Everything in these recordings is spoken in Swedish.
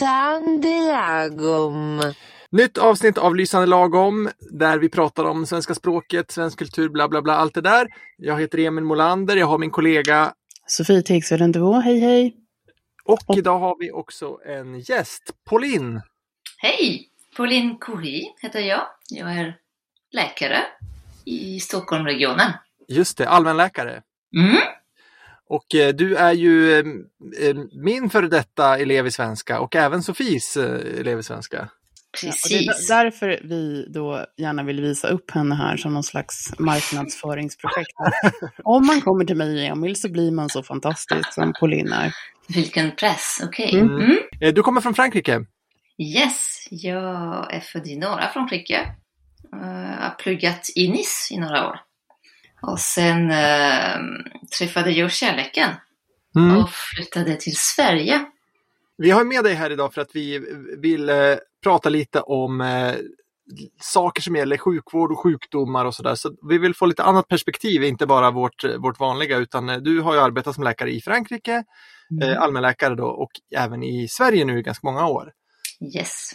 Lysande lagom. Nytt avsnitt av Lysande lagom där vi pratar om svenska språket, svensk kultur, bla bla bla, allt det där. Jag heter Emil Molander, jag har min kollega Sofie Tegsveden Duo, hej hej! och idag har vi också en gäst, Pauline. Hej! Pauline Coury heter jag. Jag är läkare i Stockholmregionen. Just det, allmänläkare. Mm. Och eh, du är ju eh, eh, min före detta elev i svenska och även Sofies eh, elev i svenska. Ja, och det Precis. är därför vi då gärna vill visa upp henne här som någon slags marknadsföringsprojekt. Om man kommer till mig, Emil, så blir man så fantastisk som Pauline är. Vilken press, okej. Mm. Mm. Eh, Du kommer från Frankrike. Yes, jag är född i norra Frankrike. Uh, har pluggat i Nice i några år. Och sen eh, träffade jag kärleken Mm. och flyttade till Sverige. Vi har med dig här idag för att vi vill eh, prata lite om eh, saker som gäller sjukvård och sjukdomar och sådär. Så vi vill få lite annat perspektiv, inte bara vårt, vårt vanliga, utan eh, du har ju arbetat som läkare i Frankrike, eh, allmänläkare då, och även i Sverige nu i ganska många år. Yes,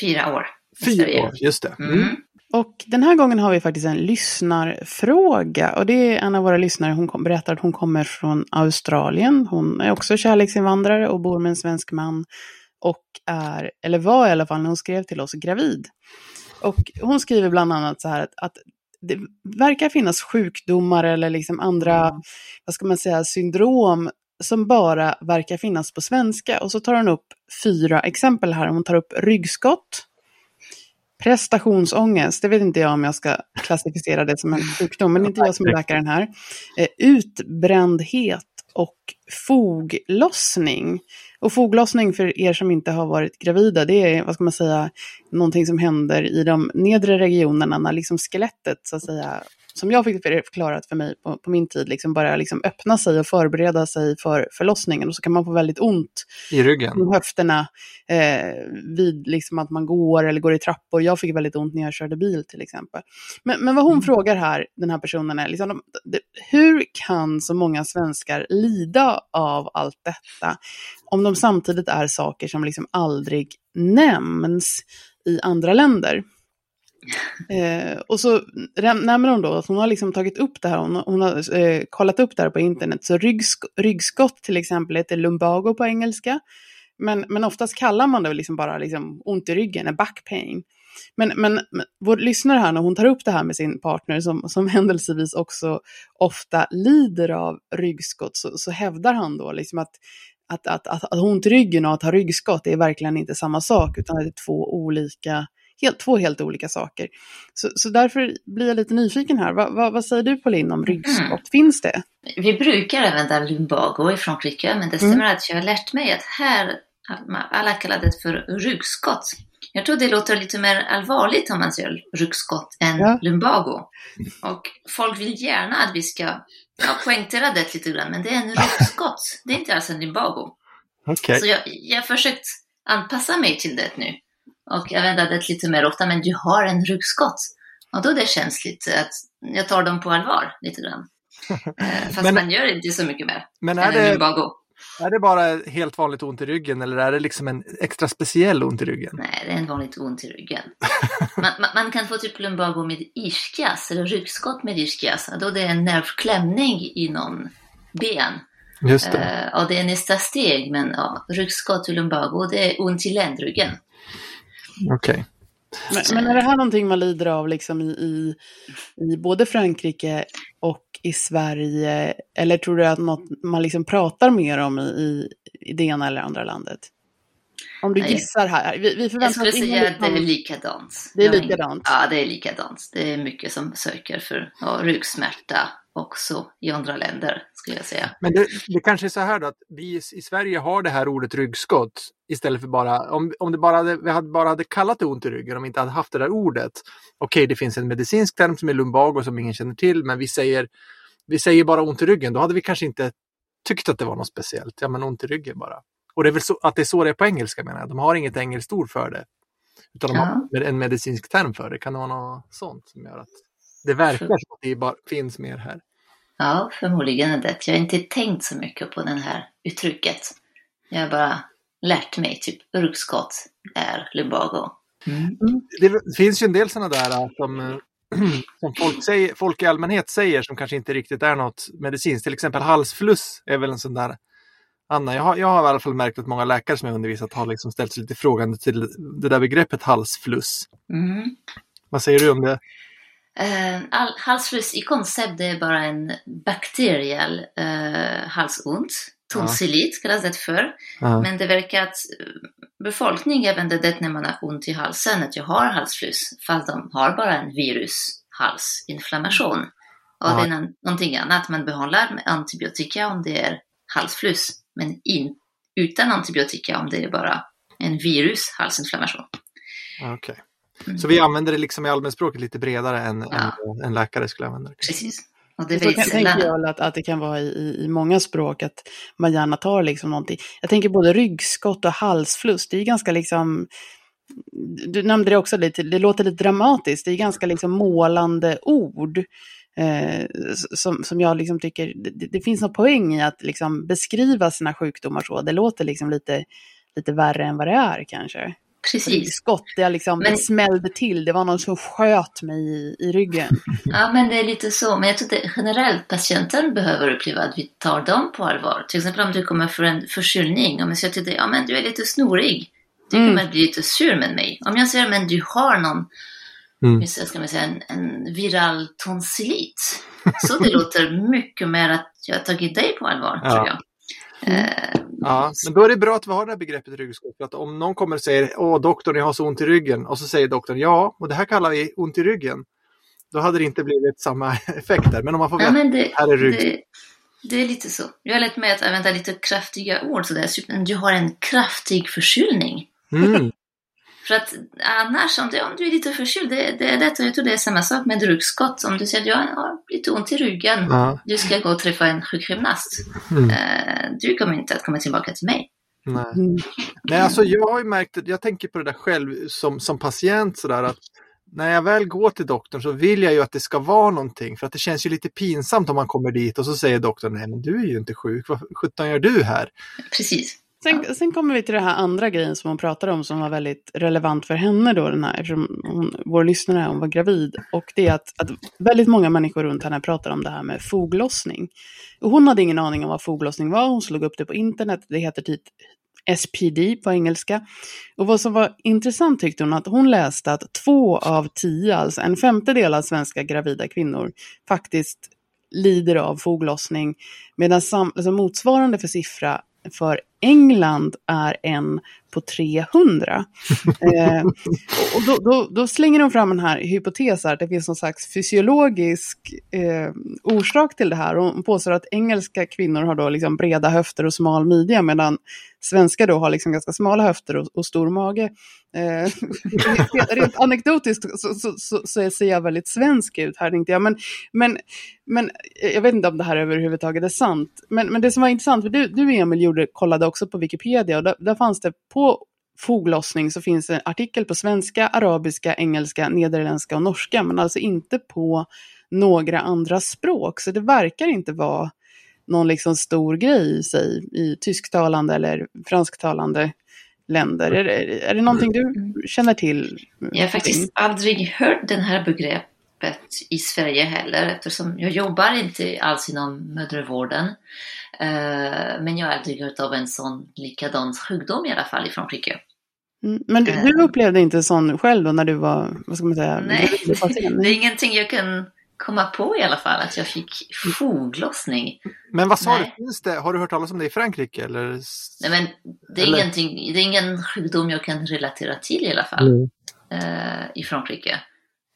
fyra år. Fyra år, just det. Mm. Mm. Och den här gången har vi faktiskt en lyssnarfråga. Och det är en av våra lyssnare, hon kom, berättar att hon kommer från Australien. Hon är också kärleksinvandrare och bor med en svensk man. Och är, eller var i alla fall när hon skrev till oss, gravid. Och hon skriver bland annat så här att, att det verkar finnas sjukdomar eller liksom andra, vad ska man säga, syndrom som bara verkar finnas på svenska. Och så tar hon upp fyra exempel här. Hon tar upp ryggskott, prestationsångest, det vet inte jag om jag ska klassificera det som en sjukdom, men det är inte jag som är läkaren här. Eh, utbrändhet och foglossning. Och foglossning för er som inte har varit gravida, det är, vad ska man säga, någonting som händer i de nedre regionerna när liksom skelettet, så att säga, som jag fick förklarat för mig på, på min tid, liksom börjar liksom öppna sig och förbereda sig för förlossningen. Och så kan man få väldigt ont I ryggen. i höfterna eh, vid liksom att man går eller går i trappor. Jag fick väldigt ont när jag körde bil till exempel. Men, men vad hon frågar här, den här personen, är liksom, hur kan så många svenskar lida av allt detta om de samtidigt är saker som liksom aldrig nämns i andra länder? Eh, och så nämner hon då att hon har liksom tagit upp det här, hon, hon har eh, kollat upp det här på internet. Så ryggsk- ryggskott till exempel heter lumbago på engelska. Men, men oftast kallar man det liksom bara liksom ont i ryggen, back pain. Men, men, men vår lyssnare här, när hon tar upp det här med sin partner som, som händelsevis också ofta lider av ryggskott, så, så hävdar han då liksom att, att, att, att, att ont i ryggen och att ha ryggskott är verkligen inte samma sak, utan det är två olika helt, två helt olika saker. Så, så därför blir jag lite nyfiken här. Va, va, vad säger du Pauline om ryggskott? Finns det? Vi brukar använda lumbago i Frankrike, men det stämmer att jag har lärt mig att här, alla kallar det för ryggskott. Jag tror det låter lite mer allvarligt om man säger ryggskott än Ja. lumbago. Och folk vill gärna att vi ska ja, poängtera det lite grann, men det är en ryggskott. Det är inte alls en lumbago. Okej. Så jag, jag har försökt anpassa mig till det nu och använda det lite mer ofta, men du har en ryggskott. Och då det känns lite att jag tar dem på allvar lite grann. Eh, Fast Men- man gör inte så mycket mer Men är det. Är det bara helt vanligt ont i ryggen eller är det liksom en extra speciell ont i ryggen? Nej, det är en vanligt ont i ryggen. Man, man, man kan få typ lumbago med ischias eller ryggskott med ischias. Då det är en nervklämning inom ben. Just det. Eh, och det är nästa steg, men ja, ryggskott och lumbago, det är ont i ländryggen. Okej. Men, men är det här någonting man lider av liksom i, i, i både Frankrike och i Sverige? Eller tror du att något man liksom pratar mer om i, i, det ena eller andra landet? Om du Nej. gissar här. Vi, vi Jag förväntar skulle oss ingen säga att det är likadant. Det är Jag likadant. Ja, det är likadant. Det är mycket som söker för ja, ryggsmärta också i andra länder, skulle jag säga. Men det, det kanske är så här då att vi i Sverige har det här ordet ryggskott istället för bara, om, om det bara hade, vi hade, bara hade kallat det ont i ryggen, om vi inte hade haft det där ordet. Okej, det finns en medicinsk term som är lumbago som ingen känner till, men vi säger, vi säger bara ont i ryggen, då hade vi kanske inte tyckt att det var något speciellt. Ja, men ont i ryggen bara. Och det är väl så att det är så det är på engelska menar jag. De har inget engelskt ord för det. Utan de Ja. har en medicinsk term för det. Kan det vara något sånt som gör att det verkar som att det bara finns mer här? Ja, förmodligen är det. Jag har inte tänkt så mycket på det här uttrycket. Jag har bara lärt mig, typ ryggskott är lumbago. Mm. Det finns ju en del sådana där som, eh, som folk, säger, folk i allmänhet säger som kanske inte riktigt är något medicinskt. Till exempel halsfluss är väl en sån där Anna, jag har, jag har i alla fall märkt att många läkare som jag undervisat har liksom ställt sig lite frågande till det där begreppet halsfluss. Mm. Vad säger du om det? Uh, all, halsfluss i koncept är bara en bakteriell uh, halsont. Tonsillit kallas det för. Ja. Men det verkar att eh, befolkningen använder det när man har ont i halsen, att jag har halsfluss, fast de har bara en virushalsinflammation. Och Ja. det är nå- någonting annat, man behandlar med antibiotika om det är halsfluss, men in, utan antibiotika om det är bara en virushalsinflammation. Ja, Okej. Mm. Så vi använder det liksom i allmänspråket lite bredare än, Ja. än en läkare skulle använda det. Precis. Och det är Så kan, tänker jag att, att det kan vara i, i, i många språk, att man gärna tar liksom någonting. Jag tänker både ryggskott och halsfluss, det är ganska liksom, du nämnde det också lite, det låter lite dramatiskt, det är ganska liksom målande ord. Eh, som, som jag liksom tycker, det, det finns någon poäng i att liksom beskriva sina sjukdomar så, det låter liksom lite, lite värre än vad det är kanske. Precis. Ryggskott, det, liksom, Men- det smällde till, det var någon som sköt mig i, i ryggen. Ja, men det är lite så. Men jag tror att generellt patienten behöver uppleva att vi tar dem på allvar. Till exempel om du kommer för en förkylning. Om jag säger till dig, ja men du är lite snorig. Du Mm. kommer bli lite sur med mig. Om jag säger, men du har någon, Mm. hur ska man säga, en, en viral tonsillit. Så det låter mycket mer att jag har tagit dig på allvar, Ja. tror jag. Eh, Ja, men då är det bra att vi har det här begreppet ryggskott. För att om någon kommer och säger Åh doktorn, jag har så ont i ryggen. Och så säger doktorn ja, och det här kallar vi ont i ryggen. Då hade det inte blivit samma effekt där. Men om man får ja, veta men det, här är rygg. det, det är lite så. Jag har lärt mig att använda lite kraftiga ord. Så där. Du har en kraftig förkylning. Mm. För att annars, om, det, om du är lite förkyld, det, det och Jag tror det är samma sak med ryggskott. Om du säger att jag har lite ont i ryggen, Ja, du ska gå och träffa en sjukgymnast. mm. Eh, du kommer inte att komma tillbaka till mig. Nej. Mm. Nej, alltså jag har ju märkt, jag tänker på det där själv som, som patient sådär att när jag väl går till doktorn så vill jag ju att det ska vara någonting. För att det känns ju lite pinsamt om man kommer dit och så säger doktorn, nej men du är ju inte sjuk, vad sjutton gör du här? Precis. Sen, sen kommer vi till det här andra grejen som hon pratade om som var väldigt relevant för henne då, den här, eftersom hon, vår lyssnare hon var gravid. Och det är att, att väldigt många människor runt henne pratar om det här med foglossning. Och hon hade ingen aning om vad foglossning var, hon slog upp det på internet, det heter typ SPD på engelska. Och vad som var intressant tyckte hon att hon läste att två av tio, alltså en femtedel av svenska gravida kvinnor, faktiskt lider av foglossning. Medan sam, alltså motsvarande för siffra för England är en på 300. eh, och då, då, då slänger de fram den här hypotesen att det finns någon slags fysiologisk eh, orsak till det här. Och hon påstår att engelska kvinnor har då liksom breda höfter och smal midja medan svenskar då har liksom ganska smala höfter och, och stor mage. Eh, rent anekdotiskt så, så, så, så ser jag väldigt svensk ut här tänkte jag. Men, men, men jag vet inte om det här överhuvudtaget är sant. Men, men det som var intressant, för du, du Emil gjorde, kollade också på Wikipedia och där, där fanns det på foglossning så finns det en artikel på svenska, arabiska, engelska, nederländska och norska, men alltså inte på några andra språk. Så det verkar inte vara någon liksom stor grej i sig i tysktalande eller fransktalande länder. Är, det- är det någonting du känner till? Jag har faktiskt aldrig hört det här begreppet i Sverige heller eftersom jag jobbar inte alls inom mödravården. Eh, Men jag har aldrig hört av en sån likadan sjukdom i alla fall i Frankrike. Mm, Men du, du upplevde inte sån själv då när du var, vad ska man säga, Nej, det är ingenting jag kan komma på i alla fall, att jag fick foglossning. Men vad sa Nej. du, finns det, har du hört talas om det i Frankrike? Eller? Nej, men det är, Eller- ingenting, det är ingen sjukdom jag kan relatera till i alla fall Mm. eh, i Frankrike.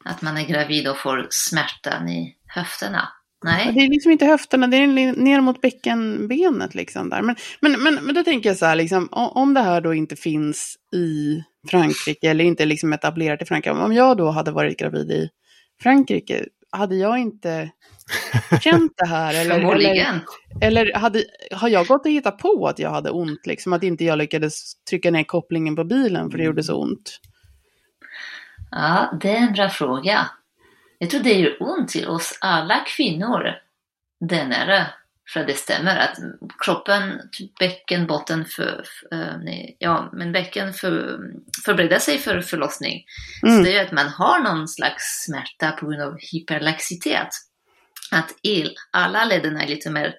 Att man är gravid och får smärtan i höfterna. Nej. Det är liksom inte höfterna, det är ner mot bäckenbenet liksom där. Men, men, men, men då tänker jag så här, liksom, om det här då inte finns i Frankrike eller inte liksom etablerat i Frankrike. Om jag då hade varit gravid i Frankrike, hade jag inte känt det här? Eller, eller, eller hade, har jag gått och hittat på att jag hade ont? Liksom, att inte jag lyckades trycka ner kopplingen på bilen för det gjorde så ont? Ja, det är en bra fråga. Jag tror det gör ont till oss alla kvinnor där nere. För det stämmer att kroppen, bäckenbotten, för, för, eh, nej, ja, men bäcken för, förbereder sig för förlossning. Så Mm. det är ju att man har någon slags smärta på grund av hyperlaxitet. Att el, alla leden är lite mer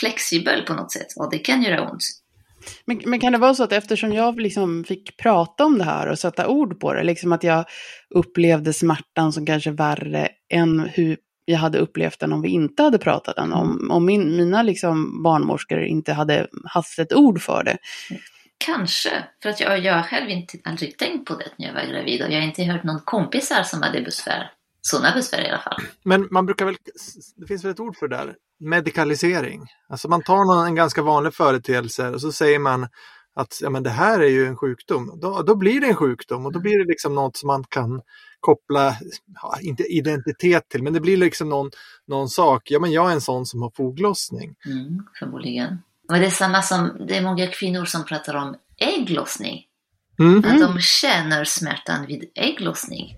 flexibel på något sätt och det kan göra ont. Men, men kan det vara så att eftersom jag liksom fick prata om det här och sätta ord på det, liksom att jag upplevde smärtan som kanske värre än hur jag hade upplevt den om vi inte hade pratat den, om, om min, mina liksom barnmorskor inte hade haft ett ord för det. Kanske, för att jag, jag har själv inte aldrig tänkt på det när jag var gravid och jag har inte hört någon kompisar som hade besvär. Sådana besvär i alla fall. Men man brukar väl, det finns väl ett ord för det där, medikalisering. Alltså man tar någon, en ganska vanlig företeelse och så säger man att ja, men det här är ju en sjukdom. Då, då blir det en sjukdom och då blir det liksom något som man kan koppla, ja, inte identitet till, men det blir liksom någon, någon sak. Ja, men jag är en sån som har foglossning. Mm, förmodligen. Och det är samma som, det är många kvinnor som pratar om ägglossning. Mm. Att de känner smärtan vid ägglossning.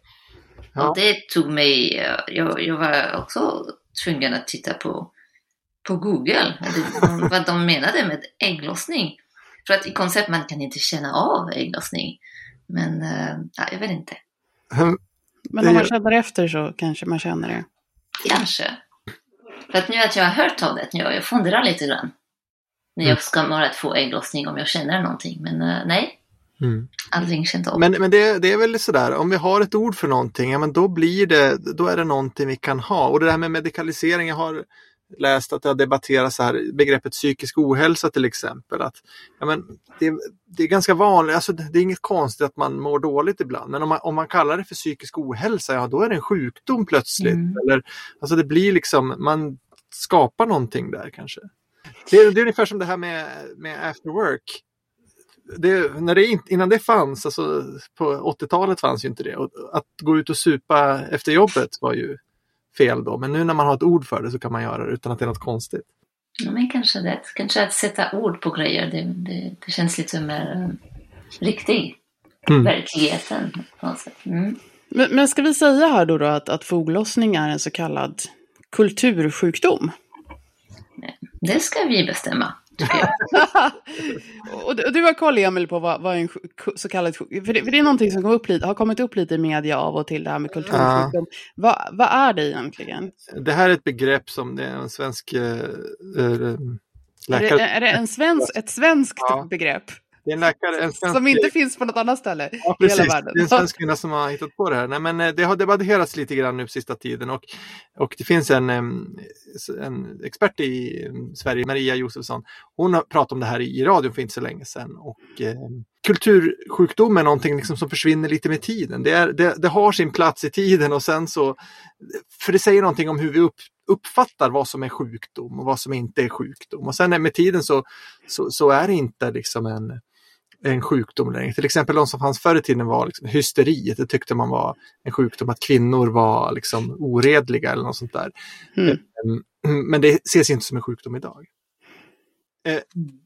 Ja. Och det tog mig, eh, jag, jag var också tvungen att titta på, på Google vad de menade med ägglossning. För att i koncept man kan inte känna av ägglossning. Men eh, ja, jag vet inte, Men om man känner efter så kanske man känner det. kanske. För att nu att jag har hört av det, jag, jag funderar lite grann. När jag ska vara att få ägglossning om jag känner någonting. Men eh, nej, Mm. aldrig känt av. Men, men det, det är väl sådär, om vi har ett ord för någonting, ja men då blir det, då är det någonting vi kan ha. Och det här med medikalisering, jag har läst att det har debatterats så här, begreppet psykisk ohälsa till exempel. Att, ja men, det, det är ganska vanligt, alltså det, det är inget konstigt att man mår dåligt ibland. Men om man, om man kallar det för psykisk ohälsa, ja då är det en sjukdom plötsligt. Mm. Eller, alltså det blir liksom, man skapar någonting där kanske. Det är, det är ungefär som det här med, med after work det, när det, in- innan det fanns, alltså på 80-talet fanns ju inte det. Och att gå ut och supa efter jobbet var ju fel då. Men nu när man har ett ord för det så kan man göra det utan att det är något konstigt. Ja, men kanske det. Kanske att sätta ord på grejer, det, det, det känns lite mer eh, riktig. Mm. Verkligheten på något sätt. Mm. Men, men ska vi säga här då, då att, att foglossning är en så kallad kultursjukdom? Det ska vi bestämma. och, du- och du har koll, Emil, på vad, vad en så kallad för det, för det är någonting som kom upp lite, har kommit upp lite i media av och till, det här med kultursjukdom. Vad, vad är det egentligen? Det här är ett begrepp som det är en svensk eh, eh, Är läkare. det, är det en svensk, ett svenskt Ja. begrepp? Det är en läkare, en svensk Som inte finns på något annat ställe Ja, i hela världen. Det är en svensk kvinna som har hittat på det här. Nej, men eh, det har debatterats lite grann nu sista tiden och, och det finns en, en expert i Sverige, Maria Josefsson. Hon har pratat om det här i radion för inte så länge sedan. Och, eh, kultursjukdom är någonting liksom som försvinner lite med tiden. Det, är, det, det har sin plats i tiden och sen så, för det säger någonting om hur vi upp, uppfattar vad som är sjukdom och vad som inte är sjukdom. Och sen med tiden så, så, så är det inte liksom en en sjukdom längre. Till exempel de som fanns förr i tiden var liksom hysteri. Det tyckte man var en sjukdom, att kvinnor var liksom oredliga eller något sånt där. Mm. Mm, Men det ses inte som en sjukdom idag. Eh,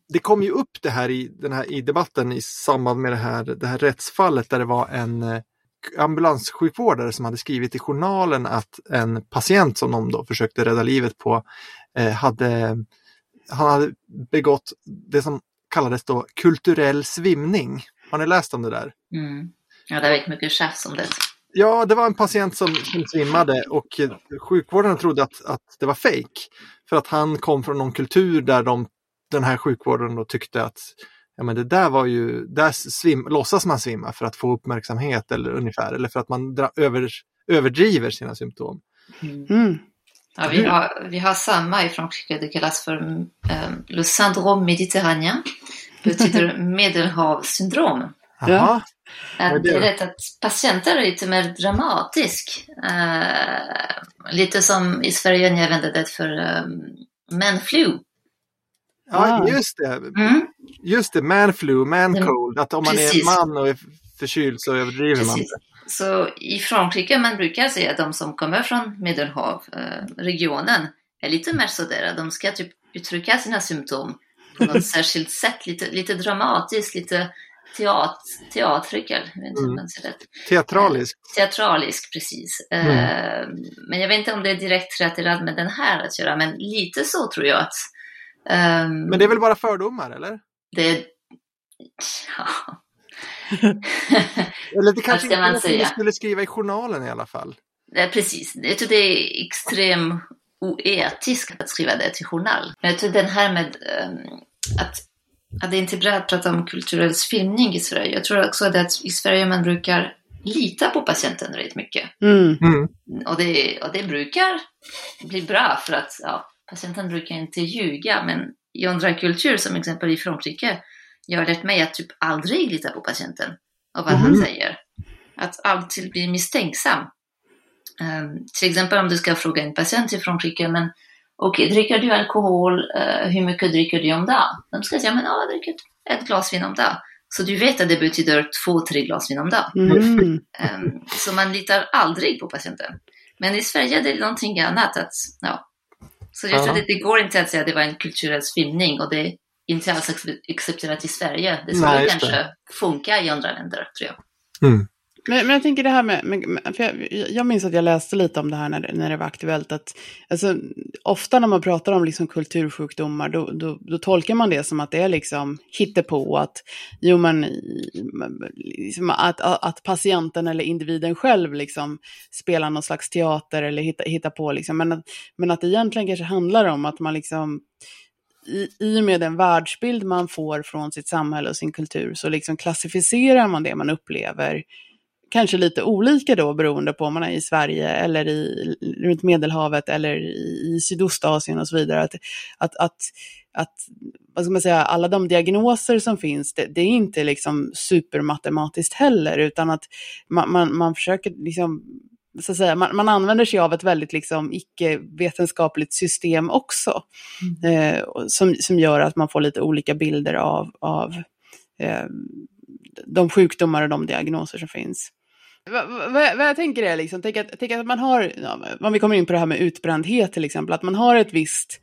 Det kom ju upp det här i, den här, i debatten i samband med det här, det här rättsfallet där det var en eh, ambulanssjukvårdare som hade skrivit i journalen att en patient som de då försökte rädda livet på eh, hade, han hade begått det som kallades då kulturell svimning. Har ni läst om det där? Mm. Ja, det varit mycket tjafs om det. Ja, det var en patient som, som svimmade och eh, sjukvården trodde att, att det var fejk. För att han kom från någon kultur där de, den här sjukvården då tyckte att ja, men det där var ju, där svim, låtsas man svimma för att få uppmärksamhet eller ungefär, eller för att man dra, över, överdriver sina symptom. Mm. Ja, vi, har, vi har samma i Frankrike, det kallas för um, le syndrome méditerranéen. Betyder medelhavssyndrom. Jaha, Att Vad det är är det? rätt att patienter är lite mer dramatisk. Eh, lite som i Sverige när jag använde det för um, manflu. ja Ah. just det. Mm, Just det, man flu, man Mm, cold. Att om man är precis. man och är förkyld så överdriver man. precis. Så i Frankrike man brukar säga att de som kommer från Medelhavsregionen är lite mer sådär. De ska typ uttrycka sina symptom på något särskilt sätt. Lite, lite dramatiskt, lite teat, teatriker. Mm. man. Teatralisk. Teatralisk, precis. Mm. Eh, Men jag vet inte om det är direkt relaterat med den här att göra, men lite så tror jag att ehm, Men det är väl bara fördomar, eller? det... Ja. Eller det kanske man inte är du säga? skulle skriva i journalen i alla fall. Precis. Jag tror det är extremt oetiskt att skriva det till journal. Men jag tror den här med ehm, att, att det inte är bra att prata om kulturell filmning i Sverige. Jag tror också att i Sverige man brukar lita på patienten rätt mycket. Mm. Mm. Och det, och det brukar bli bra för att ja, patienten brukar inte ljuga. Men i andra kulturer, som exempel i Frankrike, jag har lärt mig att typ aldrig lita på patienten och vad han Mhm. säger. Att alltid bli misstänksam. Ehm, till exempel om du ska fråga en patient i Frankrike, men okej, dricker du alkohol? Eh, hur mycket dricker du om dagen? De ska säga, men ja, jag dricker ett glas vin om dagen. Så du vet att det betyder två, tre glas vin om dagen. Mm. Ehm, så man litar aldrig på patienten. Men i Sverige är det någonting annat. Att, ja. Så jag Ja. tror att det går inte att säga att det var en kulturell filmning och det är inte alls ac- accepterat i Sverige. Det skulle kanske funka i andra länder, tror jag. Mm. Men, men jag tänker det här med, med för jag, jag minns att jag läste lite om det här när, det- när det var aktuellt. Att, alltså, ofta när man pratar om liksom kultursjukdomar då, då, då tolkar man det som att det är liksom hittepå. Att, jo, men, liksom att, att patienten eller individen själv liksom spelar någon slags teater eller hittar, hittar på. Liksom. Men, att, men att det egentligen kanske handlar om att man liksom i, i och med den världsbild man får från sitt samhälle och sin kultur så liksom klassificerar man det man upplever kanske lite olika då beroende på om man är i Sverige eller i, runt Medelhavet eller i, i Sydostasien och så vidare. Att, att, att, att vad ska man säga, alla de diagnoser som finns, det, det är inte liksom supermatematiskt heller, utan att man, man, man försöker liksom så att säga, man, man använder sig av ett väldigt liksom icke-vetenskapligt system också. Eh, och som, som gör att man får lite olika bilder av, av eh, de sjukdomar och de diagnoser som finns. Vad, jag tänker är liksom, tänk att, tänk att man har, ja, om vi kommer in på det här med utbrändhet till exempel, att man har ett visst,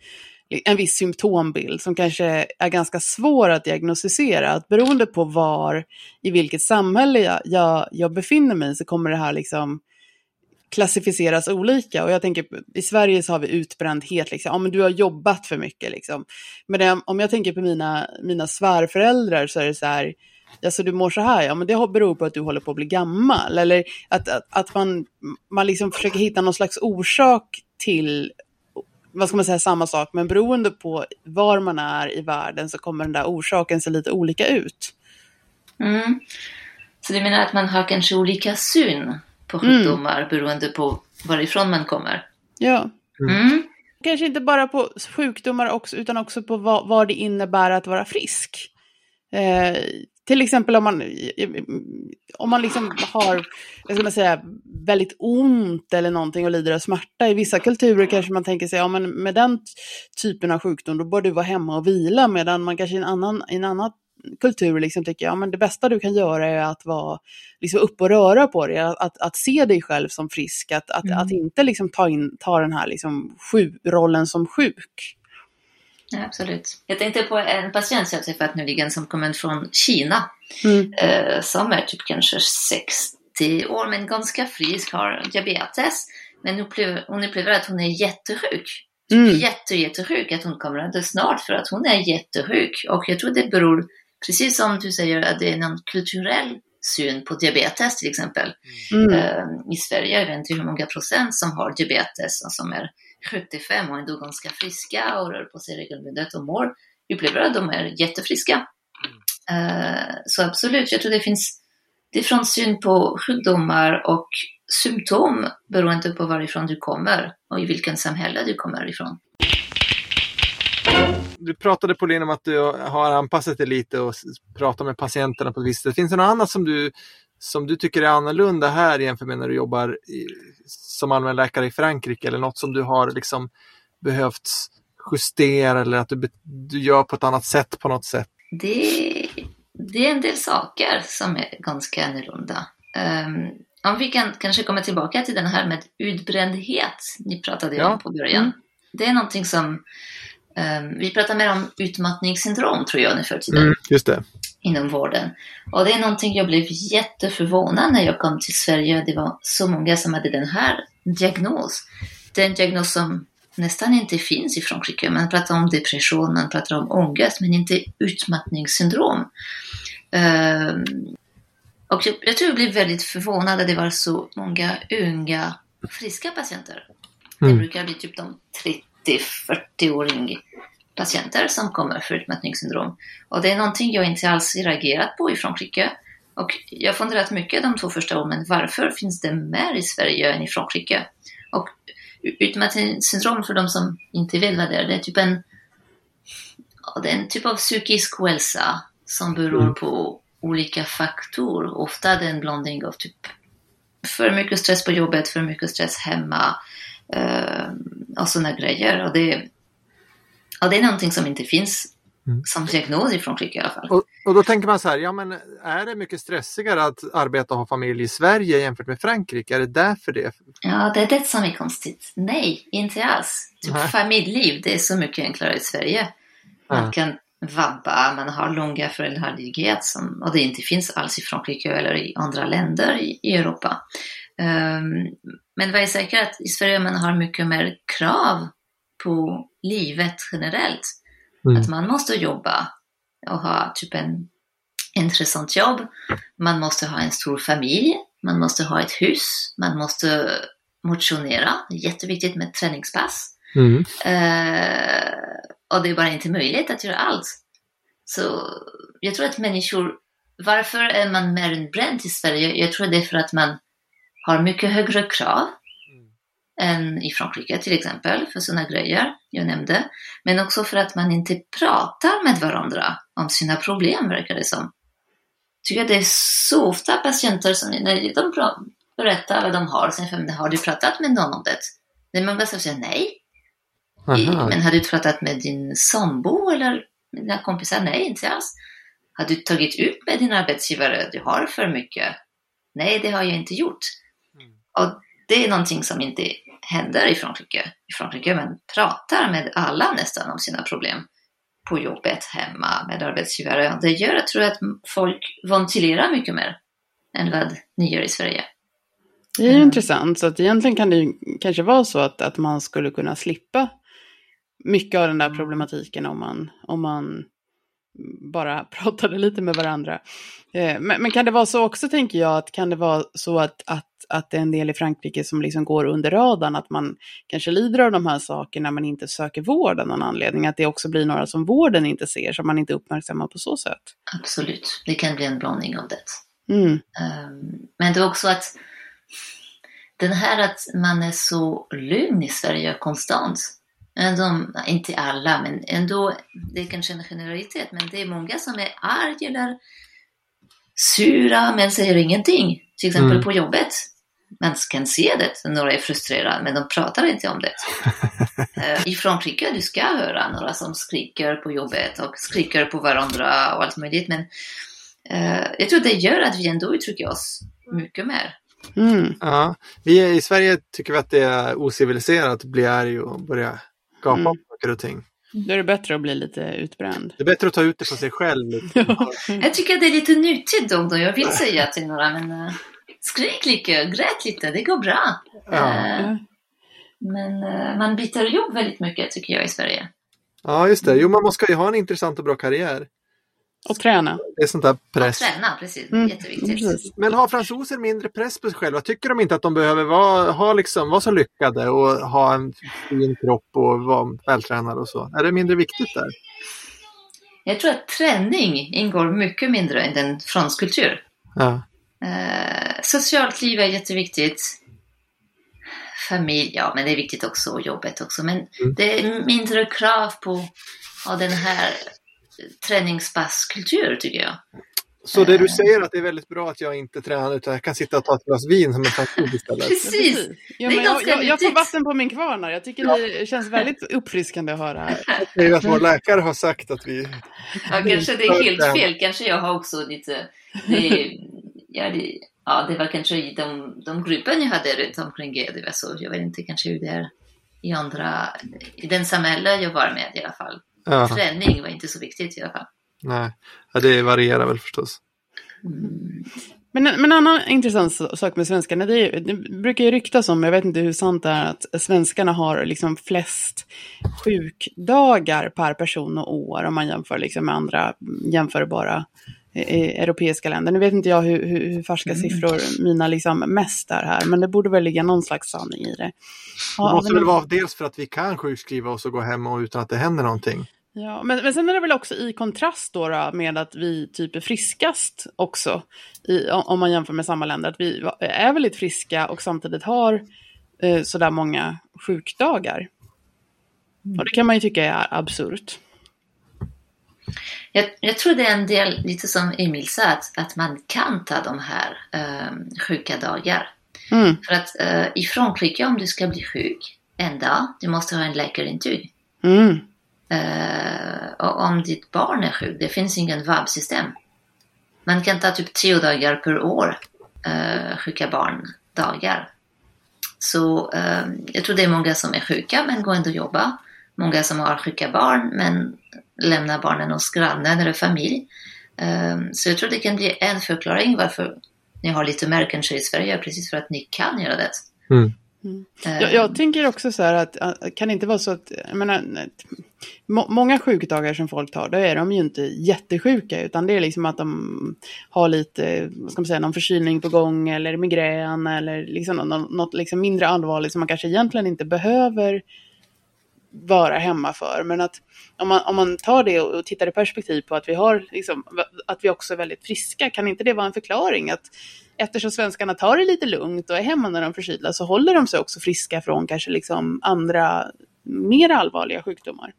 en viss symptombild som kanske är ganska svår att diagnostisera. Att beroende på var, i vilket samhälle jag, jag, jag befinner mig så kommer det här liksom klassificeras olika. Och jag tänker, i Sverige så har vi utbrändhet, liksom. ja men du har jobbat för mycket liksom. Men det, om jag tänker på mina, mina svärföräldrar så är det så här, alltså du mår så här, ja men det har- beror på att du håller på att bli gammal. Eller att, att, att man, man liksom försöker hitta någon slags orsak till, vad ska man säga, samma sak, men beroende på var man är i världen så kommer den där orsaken se lite olika ut. Mm. Så du menar att man har kanske olika syn på Mm. sjukdomar beroende på varifrån man kommer? Ja. Mm. Kanske inte bara på sjukdomar också, utan också på vad, vad det innebär att vara frisk. Eh, till exempel om man, om man liksom har, vad ska säga, väldigt ont eller någonting och lider av smärta. I vissa kulturer kanske man tänker sig, ja men med den typen av sjukdom då bör du vara hemma och vila. Medan man kanske i en annan, i en annan kultur liksom tycker, ja men det bästa du kan göra är att vara liksom upp och röra på dig, att, att, att se dig själv som frisk, att, att, Mm. att inte liksom ta, in, ta den här liksom sju, rollen som sjuk. Ja, absolut. Jag tänkte på en patient jag träffat nyligen som kommer från Kina. Mm. eh, som är typ kanske 60 år men ganska frisk, har diabetes. Men upplever, hon upplever att hon är jättesjuk. Mm. Jätte, jättesjuk, att hon kommer att dö snart för att hon är jättesjuk. Och jag tror det beror, precis som du säger, att det är någon kulturell syn på diabetes till exempel. Mm. Eh, I Sverige, jag vet inte hur många procent som har diabetes och som är 75 och ändå ganska friska och rör på sig regelbundet och mår, upplever att de är jättefriska. Eh, så absolut, jag tror det finns different syn på sjukdomar och symptom beroende på varifrån du kommer och i vilken samhälle du kommer ifrån. Du pratade Pauline om att du har anpassat dig lite och pratar med patienterna på ett visst sätt. Finns det något annat som du, som du tycker är annorlunda här jämfört med när du jobbar i, som allmänläkare i Frankrike? Eller något som du har liksom behövt justera eller att du, du gör på ett annat sätt på något sätt? Det, det är en del saker som är ganska annorlunda. Um, om vi kan kanske komma tillbaka till den här med utbrändhet ni pratade Ja. om på början. Mm. Det är någonting som, um, vi pratar mer om utmattningssyndrom tror jag nu för tiden. just det. Inom vården. Och det är någonting jag blev jätteförvånad när jag kom till Sverige. Det var så många som hade den här diagnos. Den diagnos som nästan inte finns i Frankrike. Man pratar om depression, man pratar om ångest, men inte utmattningssyndrom. Um, och jag, tror jag blev väldigt förvånad att det var så många unga, friska patienter. Mm. Det brukar bli typ de 30-40-åring patienter som kommer för utmattningssyndrom. Och det är någonting jag inte alls reagerat på i Frankrike. Och jag funderat mycket de två första åren, varför finns det mer i Sverige än i Frankrike? Och utmattningssyndrom, för de som inte vet vad det är, det är typ en, det är en typ av psykisk ohälsa som beror mm. på olika faktorer. Ofta det är en blandning av typ för mycket stress på jobbet, för mycket stress hemma eh, och sådana grejer. Och det, och det är någonting som inte finns mm. som diagnos i Frankrike i alla fall. Och, och, då tänker man så här, ja men är det mycket stressigare att arbeta och ha familj i Sverige jämfört med Frankrike? Är det därför det? Ja, det är det som är konstigt. Nej, inte alls. Typ familjeliv, det är så mycket enklare i Sverige. Man ja. kan vabba, man har långa föräldraledighet som, och det inte finns alls i Frankrike eller i andra länder i, i Europa. Um, men vad är säkert att i Sverige man har mycket mer krav på livet generellt. Mm. Att man måste jobba och ha typ en intressant jobb. Man måste ha en stor familj. Man måste ha ett hus. Man måste motionera. Jätteviktigt med träningspass. Mm. Uh, och det är bara inte möjligt att göra allt. Så jag tror att människor, varför är man mer bränd i Sverige? Jag tror det är för att man har mycket högre krav än i Frankrike till exempel, för sådana grejer jag nämnde. Men också för att man inte pratar med varandra om sina problem, verkar det som. Tycker det är så ofta patienter som, när de berättar vad de har, sen har du pratat med någon om det? Är många som säger nej. Aha. Men har du pratat med din sambo eller med dina kompisar? Nej, inte alls. Har du tagit ut med din arbetsgivare? Du har för mycket. Nej, det har jag inte gjort. Mm. Och det är någonting som inte händer i Frankrike. I Frankrike man pratar med alla nästan om sina problem på jobbet, hemma, med arbetsgivare. Det gör, jag tror att folk ventilerar mycket mer än vad ni gör i Sverige. Det är mm. intressant, så att egentligen kan det ju kanske vara så att, att man skulle kunna slippa mycket av den där problematiken om man, om man bara pratade lite med varandra. Eh, men, men, kan det vara så också, tänker jag, att kan det vara så att, att, att det är en del i Frankrike som liksom går under radarn, att man kanske lider av de här sakerna men inte söker vård av någon anledning, att det också blir några som vården inte ser, som man inte uppmärksammar på så sätt? Absolut, det kan bli en blandning av det. Mm. Um, men det är också att den här att man är så lugn i Sverige konstant, Ändå, inte alla, men ändå, det är kanske en generalitet, men det är många som är arga eller sura men säger ingenting. Till exempel mm. på jobbet. Man kan se det, några är frustrerade, men de pratar inte om det. Eh, I Frankrike du ska höra några som skriker på jobbet och skriker på varandra och allt möjligt, men uh, jag tror det gör att vi ändå uttrycker oss mycket mer. Mm. Ja, vi I Sverige tycker vi att det är ociviliserat att bli arg och börja gapa mm. saker och ting. Då är det bättre att bli lite utbränd. Det är bättre att ta ut det på sig själv. jag tycker att det är lite nyttigt då, då. Jag vill säga till några, men uh, skrik lite, grät lite, det går bra. Ja. Uh, men uh, man byter jobb väldigt mycket tycker jag i Sverige. Ja, just det. Jo, man ska ju ha en intressant och bra karriär. Och träna. Det är sånt där press. Och träna, precis. Mm. Jätteviktigt. Precis. Men har fransoser mindre press på sig själva? Tycker de inte att de behöver vara, ha liksom, vara så lyckade och ha en fin kropp och vara vältränade och så? Är det mindre viktigt där? Jag tror att träning ingår mycket mindre i den fransk kultur. Ja. Eh, socialt liv är jätteviktigt. Familj, ja men det är viktigt också och jobbet också. Men mm. det är mindre krav på ja, den här träningspasskultur tycker jag. Så det du eh. säger att det är väldigt bra att jag inte tränar utan jag kan sitta och ta ett glas vin som en pension istället? Precis! Ja, jag, jag, jag, får vatten på min kvarn. Jag tycker ja. det känns väldigt uppfriskande att höra. Det är att vår läkare har sagt att vi... Ja, kanske det är helt fel. Kanske jag har också lite... Det, ja, det, ja, det var kanske i de, de gruppen jag hade runt omkring det var så. Jag vet inte kanske hur det är i andra... I den samhälle jag var med i alla fall. Ja. Träning var inte så viktigt i alla fall. Nej, ja, det varierar väl förstås. Mm. Men, men en annan intressant sak med svenskarna, det, är, det brukar ju ryktas om, jag vet inte hur sant det är, att svenskarna har liksom flest sjukdagar per person och år om man jämför liksom med andra jämförbara eh, europeiska länder. Nu vet inte jag hur, hur, hur färska Mm. siffror mina liksom mest är här, men det borde väl ligga någon slags sanning i det. Det Ja, måste men- väl vara dels för att vi kan sjukskriva oss och gå hem och utan att det händer någonting. Ja, men, men sen är det väl också i kontrast då, då med att vi typ är friskast också, i, om man jämför med samma länder, att vi är väldigt friska och samtidigt har eh, sådär många sjukdagar. Och det kan man ju tycka är absurt. Jag, jag tror det är en del, lite som Emil sa, att, att man kan ta de här eh, sjuka dagar. Mm. För att eh, i Frankrike, om du ska bli sjuk en dag, du måste ha en läkarintyg. Mm. Eh, och om ditt barn är sjuk, det finns ingen vab-system. Man kan ta typ tio dagar per år, eh, sjuka barndagar. Så eh, jag tror det är många som är sjuka men går ändå jobba. Många som har sjuka barn men lämnar barnen hos grannen eller familj. Eh, så jag tror det kan bli en förklaring varför ni har lite mer kanske i Sverige, precis för att ni kan göra det. Mm. Mm. Jag, jag tänker också så här att, äh, kan det inte vara så att, jag menar, må, många sjukdagar som folk tar, då är de ju inte jättesjuka, utan det är liksom att de har lite, vad ska man säga, någon förkylning på gång, eller migrän, eller liksom något, något liksom mindre allvarligt som man kanske egentligen inte behöver vara hemma för. Men att om man, om man tar det och, och tittar i perspektiv på att vi har, liksom, att vi också är väldigt friska, kan inte det vara en förklaring? att Eftersom svenskarna tar det lite lugnt och är hemma när de förkyla så håller de sig också friska från kanske liksom andra mer allvarliga sjukdomar.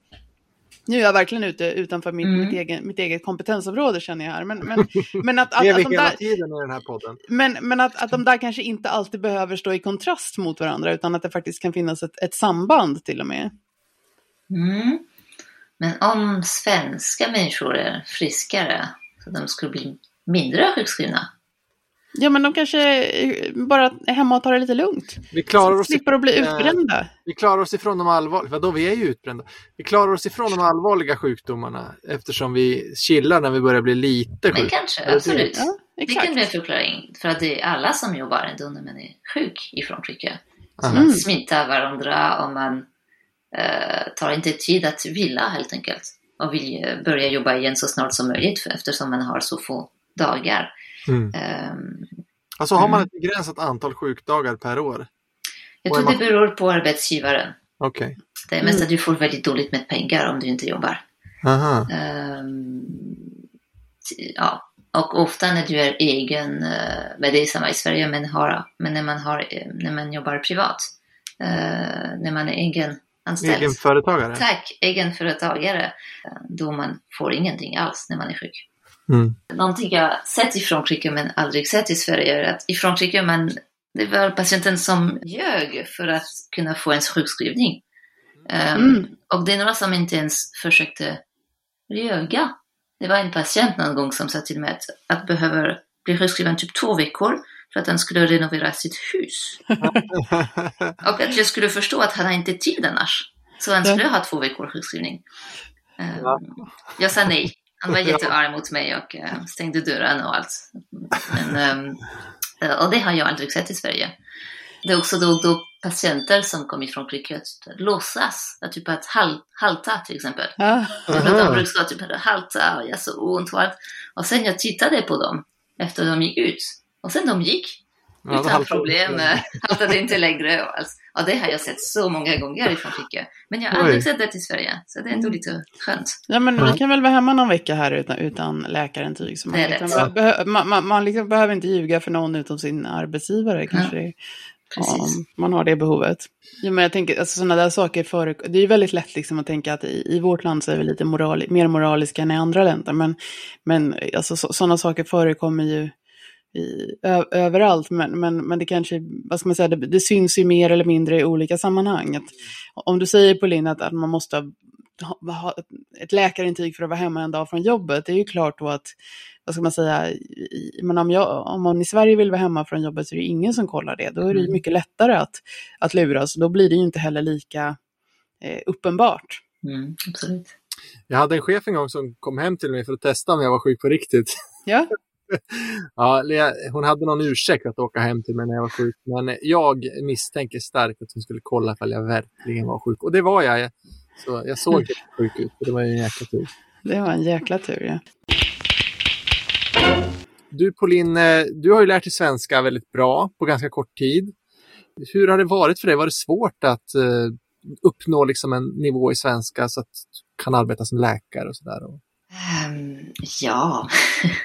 Nu är jag verkligen ute utanför mitt, Mm. mitt, egen, mitt eget kompetensområde känner jag här. Men, men, men, att, att, Det är att, de hela där, tiden i den här podden. men, men att, att de där kanske inte alltid behöver stå i kontrast mot varandra utan att det faktiskt kan finnas ett, ett samband till och med. Mm. Men om svenska människor är friskare, så de skulle bli mindre sjukskrivna. Ja men de kanske eh, bara är hemma och tar det lite lugnt. Vi klarar oss, Slipper att bli eh, utbrända. vi klarar oss ifrån de allvarliga, vadå vi är ju utbrända. Vi klarar oss ifrån de allvarliga sjukdomarna eftersom vi chillar när vi börjar bli lite Men sjuka. kanske, Eller absolut. Ja, Det kan bli en förklaring. För att det är alla som jobbar ändå när man är sjuk i Frankrike. Så man Mm. smittar varandra och man eh, tar inte tid att vila helt enkelt. Och vill börja jobba igen så snart som möjligt för- eftersom man har så få dagar. Mm. Ehm, Alltså har man Mm. ett begränsat antal sjukdagar per år? jag tror det man- beror på arbetsgivaren. Okej. Det är mest Mm. att du får väldigt dåligt med pengar om du inte jobbar. Aha. T- ja. Och ofta när du är egen, eh, men det är samma i Sverige, men, har, men när, man har, eh, när man jobbar privat, eh, när man är egen anställd. Egenföretagare? Tack, egenföretagare. Då man får ingenting alls när man är sjuk. Mm. Någonting jag sett i Frankrike men aldrig sett i Sverige är att i Frankrike man, det var patienten som ljög för att kunna få ens sjukskrivning. Ehm, Mm. Och det är några som inte ens försökte ljöga. Det var en patient någon gång som sa till mig att, att behöver bli sjukskriven typ två veckor för att han skulle renovera sitt hus. Och att jag skulle förstå att han har inte tid annars. Så han skulle ha två veckor sjukskrivning. Ja. Jag sa nej. Han var jättearg mot mig och eh, stängde dörren och allt. Men, ehm, eh, och det har jag aldrig sett i Sverige. Det är också då, då patienter som kommer från Frankrike låtsas, att typ att hal, halta till exempel. Ja. Aha. brukskott, typ halta och jag så ont och allt. Och sen jag tittade på dem efter de gick ut. Och sen de gick utan haltar problem, inte. eh, haltade inte längre och allt. Och det har jag sett så många gånger i Frankrike. Men jag har aldrig sett det i Sverige, så det är ändå lite skönt. Ja, men Ja. vi kan väl vara hemma någon vecka här utan, utan läkarintyg. Så man, Det är liksom rätt. behö, man, man, man liksom behöver inte ljuga för någon utom sin arbetsgivare kanske. det- Precis. Om man har det behovet. Ja, men jag tänker, alltså sådana där saker för, Det är ju väldigt lätt liksom att tänka att i, i vårt land så är vi lite moral, mer moraliska än i andra länder. Men, men alltså, sådana saker förekommer ju i, ö, överallt. Men, men, men det kanske, vad ska man säga, det, det syns ju mer eller mindre i olika sammanhang. Att, om du säger Pauline att, att man måste ha, ha ett läkarintyg för att vara hemma en dag från jobbet, det är ju klart då att vad ska man säga, i- men om, jag, om man i Sverige vill vara hemma från jobbet så är det ingen som kollar det. Då är det ju Mm. mycket lättare att, att luras. Då blir det ju inte heller lika eh, uppenbart. Mm, absolut. Jag hade en chef en gång som kom hem till mig för att testa om jag var sjuk på riktigt. Ja, Ja, hon hade någon ursäkt att åka hem till mig när jag var sjuk. Men jag misstänker starkt att hon skulle kolla ifall jag verkligen var sjuk. Och det var jag. Så jag såg helt sjuk ut. Det var ju en jäkla tur. det var en jäkla tur. Ja. Du Pauline, du har ju lärt dig svenska väldigt bra på ganska kort tid. Hur har det varit för dig? Var det svårt att eh, uppnå liksom en nivå i svenska så att du kan arbeta som läkare och sådär? Ehm, ja,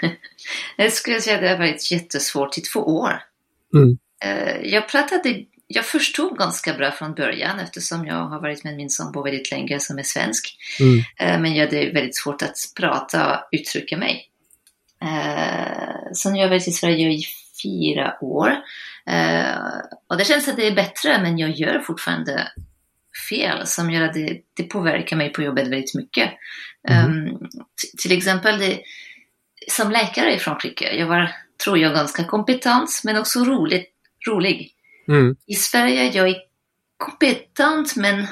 jag skulle säga att det har varit jättesvårt i två år. Mm. Eh, jag pratade, jag förstod ganska bra från början eftersom jag har varit med min sambo väldigt länge som är svensk. Mm. Eh, Men jag hade väldigt svårt att prata och uttrycka mig. Eh, Sen har jag varit i Sverige i fyra år. Eh, Och det känns att det är bättre men jag gör fortfarande fel som gör att det, det påverkar mig på jobbet väldigt mycket. Mhm. Um, till exempel det, som läkare i Frankrike, jag var, tror jag, ganska kompetent men också roligt, rolig. Mm. I Sverige jag är kompetent men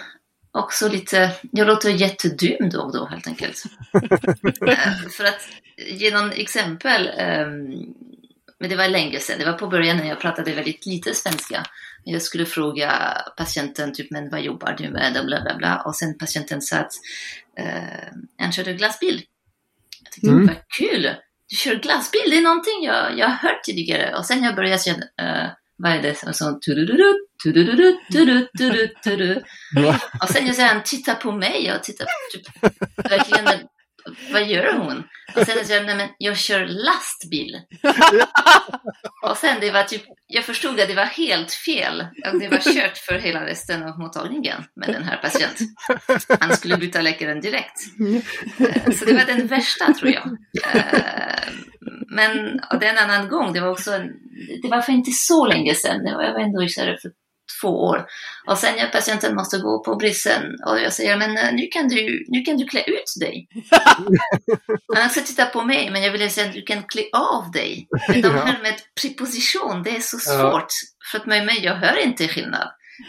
också lite, jag låter jättedum då och då helt enkelt. Eh, För att ge någon exempel, ehm, men det var länge sedan, det var på början när jag pratade väldigt lite svenska. Jag skulle fråga patienten typ, men vad jobbar du med? Bla bla bla. Och sen patienten sa att eh, han körde glassbil. Jag tyckte Mm. vad kul! Du kör glassbil, det är någonting jag, jag har hört tidigare. Och sen jag började känna, eh, vad är det? Och så tududuru, tududuru, tudu, tudu, tudu. Ja. Och sen jag säger han tittar på mig och tittar typ, verkligen, vad gör hon? Och sen jag säger nej men jag kör lastbil. Och sen det var typ, jag förstod att det var helt fel. Och det var kört för hela resten av mottagningen med den här patienten. Han skulle byta läkaren direkt. Eh, Så det var den värsta tror jag. Eh, Men och det är en annan gång, det var också, en, det var för inte så länge sedan, jag var ändå i för två år. Och sen när patienten måste gå på brissen och jag säger, men eh, nu kan du, nu kan du klä ut dig. Han ska titta på mig, men jag vill säga att du kan klä av dig. Men de här med preposition, det är så svårt. För att med mig, jag hör inte skillnad.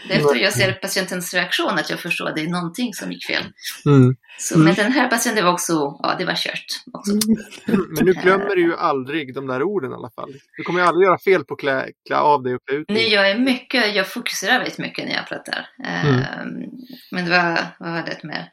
Efter jag ser patientens reaktion att jag förstår att det är någonting som gick fel. Mm. Så med den här patienten var också, ja det var kört. Också. Men nu glömmer du ju aldrig de där orden i alla fall. Du kommer ju aldrig göra fel på att klä, klä av dig och klä ut Nej, dig. jag är mycket, jag fokuserar väldigt mycket när jag pratar. Mm. Ehm, Men det var, vad var det mer?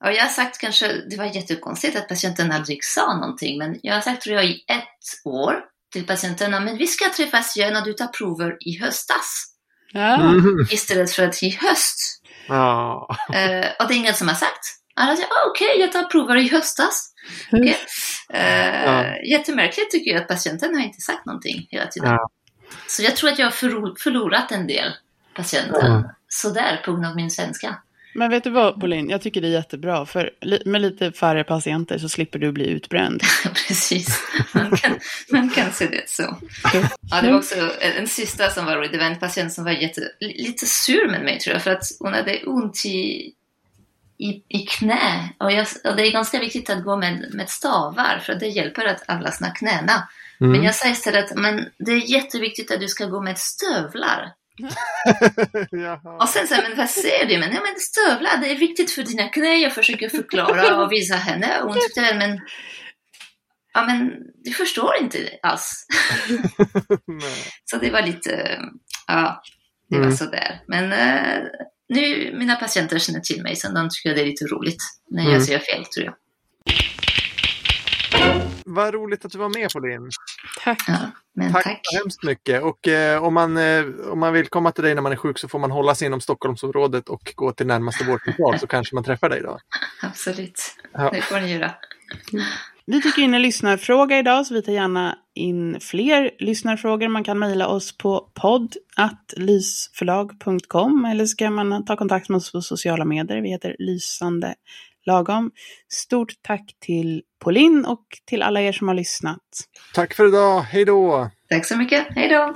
Ja, jag har sagt kanske, det var jättekonstigt att patienten aldrig sa någonting, men jag har sagt tror jag i ett år till patienterna, men vi ska träffas igen och du tar prover i höstas Ja. Mm. istället för att i höst. Ja. Eh, och det är ingen som har sagt. Alla säger, ah, okej, jag tar prover i höstas. Okej. Eh, Ja. Jättemärkligt tycker jag att patienten har inte sagt någonting hela tiden. Ja. Så jag tror att jag har förlo- förlorat en del patienter. Ja. Sådär, på grund av min svenska. Men vet du vad, Pauline? Jag tycker det är jättebra. För med lite färre patienter så slipper du bli utbränd. Precis, man kan, man kan se det så. Ja, det var också en sista som var. Det var en patient som var jätte, lite sur med mig tror jag. För att hon hade ont i, i, i knä. Och, jag, och det är ganska viktigt att gå med, med stavar. För det hjälper att avlastna knäna. Men Mm. jag sa istället men det är jätteviktigt att du ska gå med stövlar. Och sen säger men vad säger du? Men, ja, men stövlar, det är viktigt för dina knä. Jag försöker förklara och visa henne. Och hon tyckte men Ja, men du förstår inte alls. Så det var lite, ja, det var Mm. sådär. Men eh, nu, mina patienter känner till mig, så de tycker det är lite roligt när jag Mm. säger fel, tror jag. Vad roligt att du var med Pauline. Tack. Ja, men Tack, tack. så hemskt mycket. Och eh, om, man, eh, om man vill komma till dig när man är sjuk så får man hålla sig inom Stockholmsområdet och gå till närmaste vårdcentral så kanske man träffar dig då. Absolut. Ja. Det får ni göra. Vi fick in en lyssnarfråga idag så vi tar gärna in fler lyssnarfrågor. Man kan mejla oss på podd.lysförlag.com eller så kan man ta kontakt med oss på sociala medier. Vi heter Lysande Lagom. Stort tack till Pauline och till alla er som har lyssnat. Tack för idag. Hej då! Tack så mycket. Hej då!